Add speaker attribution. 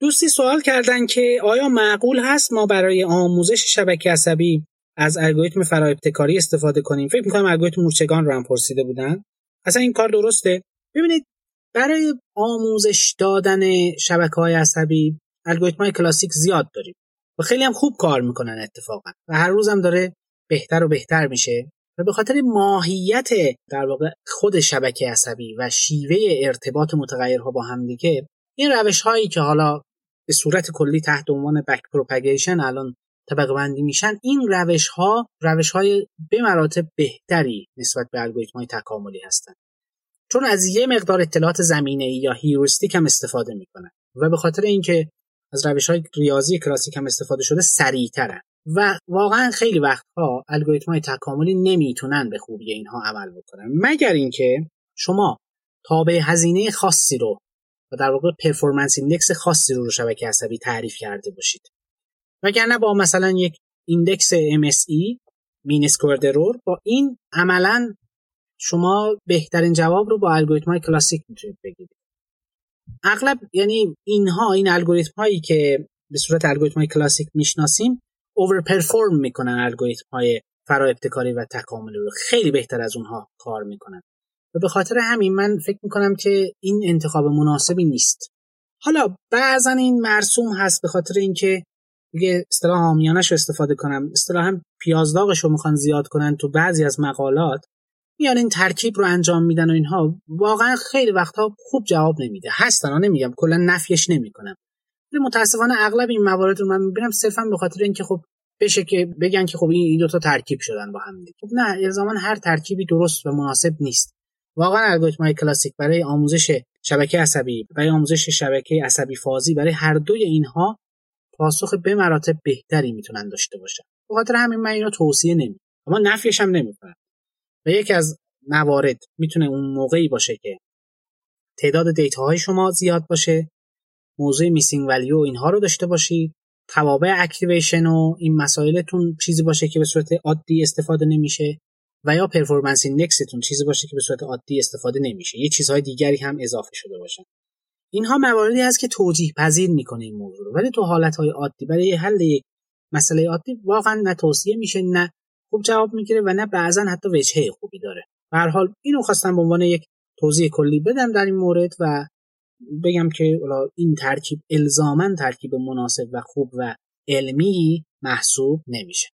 Speaker 1: دوستی سوال کردن که آیا معقول هست ما برای آموزش شبکه عصبی از الگوریتم فراابتکاری استفاده کنیم؟ فکر می‌کنم الگوریتم مورچگان رو هم پرسیده بودن. اصلا این کار درسته. ببینید برای آموزش دادن شبکه های عصبی الگوریتم های کلاسیک زیاد داریم و خیلی هم خوب کار می‌کنن اتفاقا و هر روزم داره بهتر و بهتر میشه و به خاطر ماهیت در واقع خود شبکه عصبی و شیوه ارتباط متغیرها با همدیگه این روش هایی که حالا به صورت کلی تحت عنوان back propagation الان طبقه بندی میشن این روش ها روش های به مراتب بهتری نسبت به الگوریتم های تکاملی هستند چون از یه مقدار اطلاعات زمینه ای یا heuristic هم استفاده می‌کنن و به خاطر اینکه از روش های ریاضی کلاسیک هم استفاده شده سریعترن. و واقعا خیلی وقتها الگوریتم های تکاملی نمی‌تونن به خوبی اینها عمل بکنن. مگر اینکه شما تابع هزینه خاصی رو و در واقع performance index خاصی رو رو شبکه عصبی تعریف کرده باشید. وگرنه با مثلا یک index MSE mean squared error با این عملا شما بهترین جواب رو با الگوریتم های کلاسیک می‌تونید بگیرید. اغلب یعنی اینها این الگوریتم هایی که به صورت الگوریتم های کلاسیک می‌شناسیم over perform می‌کنن الگوریتم های فرا ابتکاری و تکاملی رو. خیلی بهتر از اونها کار می‌کنن. و به خاطر همین من فکر می‌کنم که این انتخاب مناسبی نیست. حالا بعضا این مرسوم هست به خاطر اینکه دیگه اصطلاح آمیانش رو استفاده کنم. اصطلاح هم پیازداغش رو می‌خوان زیاد کنن تو بعضی از مقالات. میان این ترکیب رو انجام میدن و اینها. واقعا خیلی وقتها خوب جواب نمیده. هستن نمیگم کلا نفیش نمی‌کنم. ولی متاسفانه اغلب این موارد رو من می‌بینم صرفا به خاطر اینکه خب بشه که بگن که خب این دو تا ترکیب شدن با هم دیگه. خب نه الزاما هر ترکیبی درست و مناسب نیست. واقعا الگوریتم های کلاسیک برای آموزش شبکه عصبی برای آموزش شبکه عصبی فازی برای هر دوی اینها پاسخ به مراتب بهتری می‌تونن داشته باشن. به خاطر همین من اینو توصیه نمی اما نفیش هم نمی‌کنم و یکی از موارد می‌تونه اون موقعی باشه که تعداد دیتا های شما زیاد باشه موضوع missing value اینها رو داشته باشید توابع activation و این مسائلتون چیزی باشه که به صورت عادی استفاده نمیشه. و یا performance index تون چیزی باشه که به صورت عادی استفاده نمیشه. یه چیزهای دیگری هم اضافه شده باشه. اینها مواردی هست که توجیه پذیر می‌کنه این موضوع رو. ولی تو حالتهای عادی برای حل یک مسئله عادی واقعا نه توصیه میشه نه خوب جواب می‌گیره و نه بعضا حتی وجهه خوبی داره. به هر حال اینو خواستم به عنوان یک توضیح کلی بدم در این مورد و بگم که این ترکیب الزاما ترکیب مناسب و خوب و علمی محسوب نمیشه.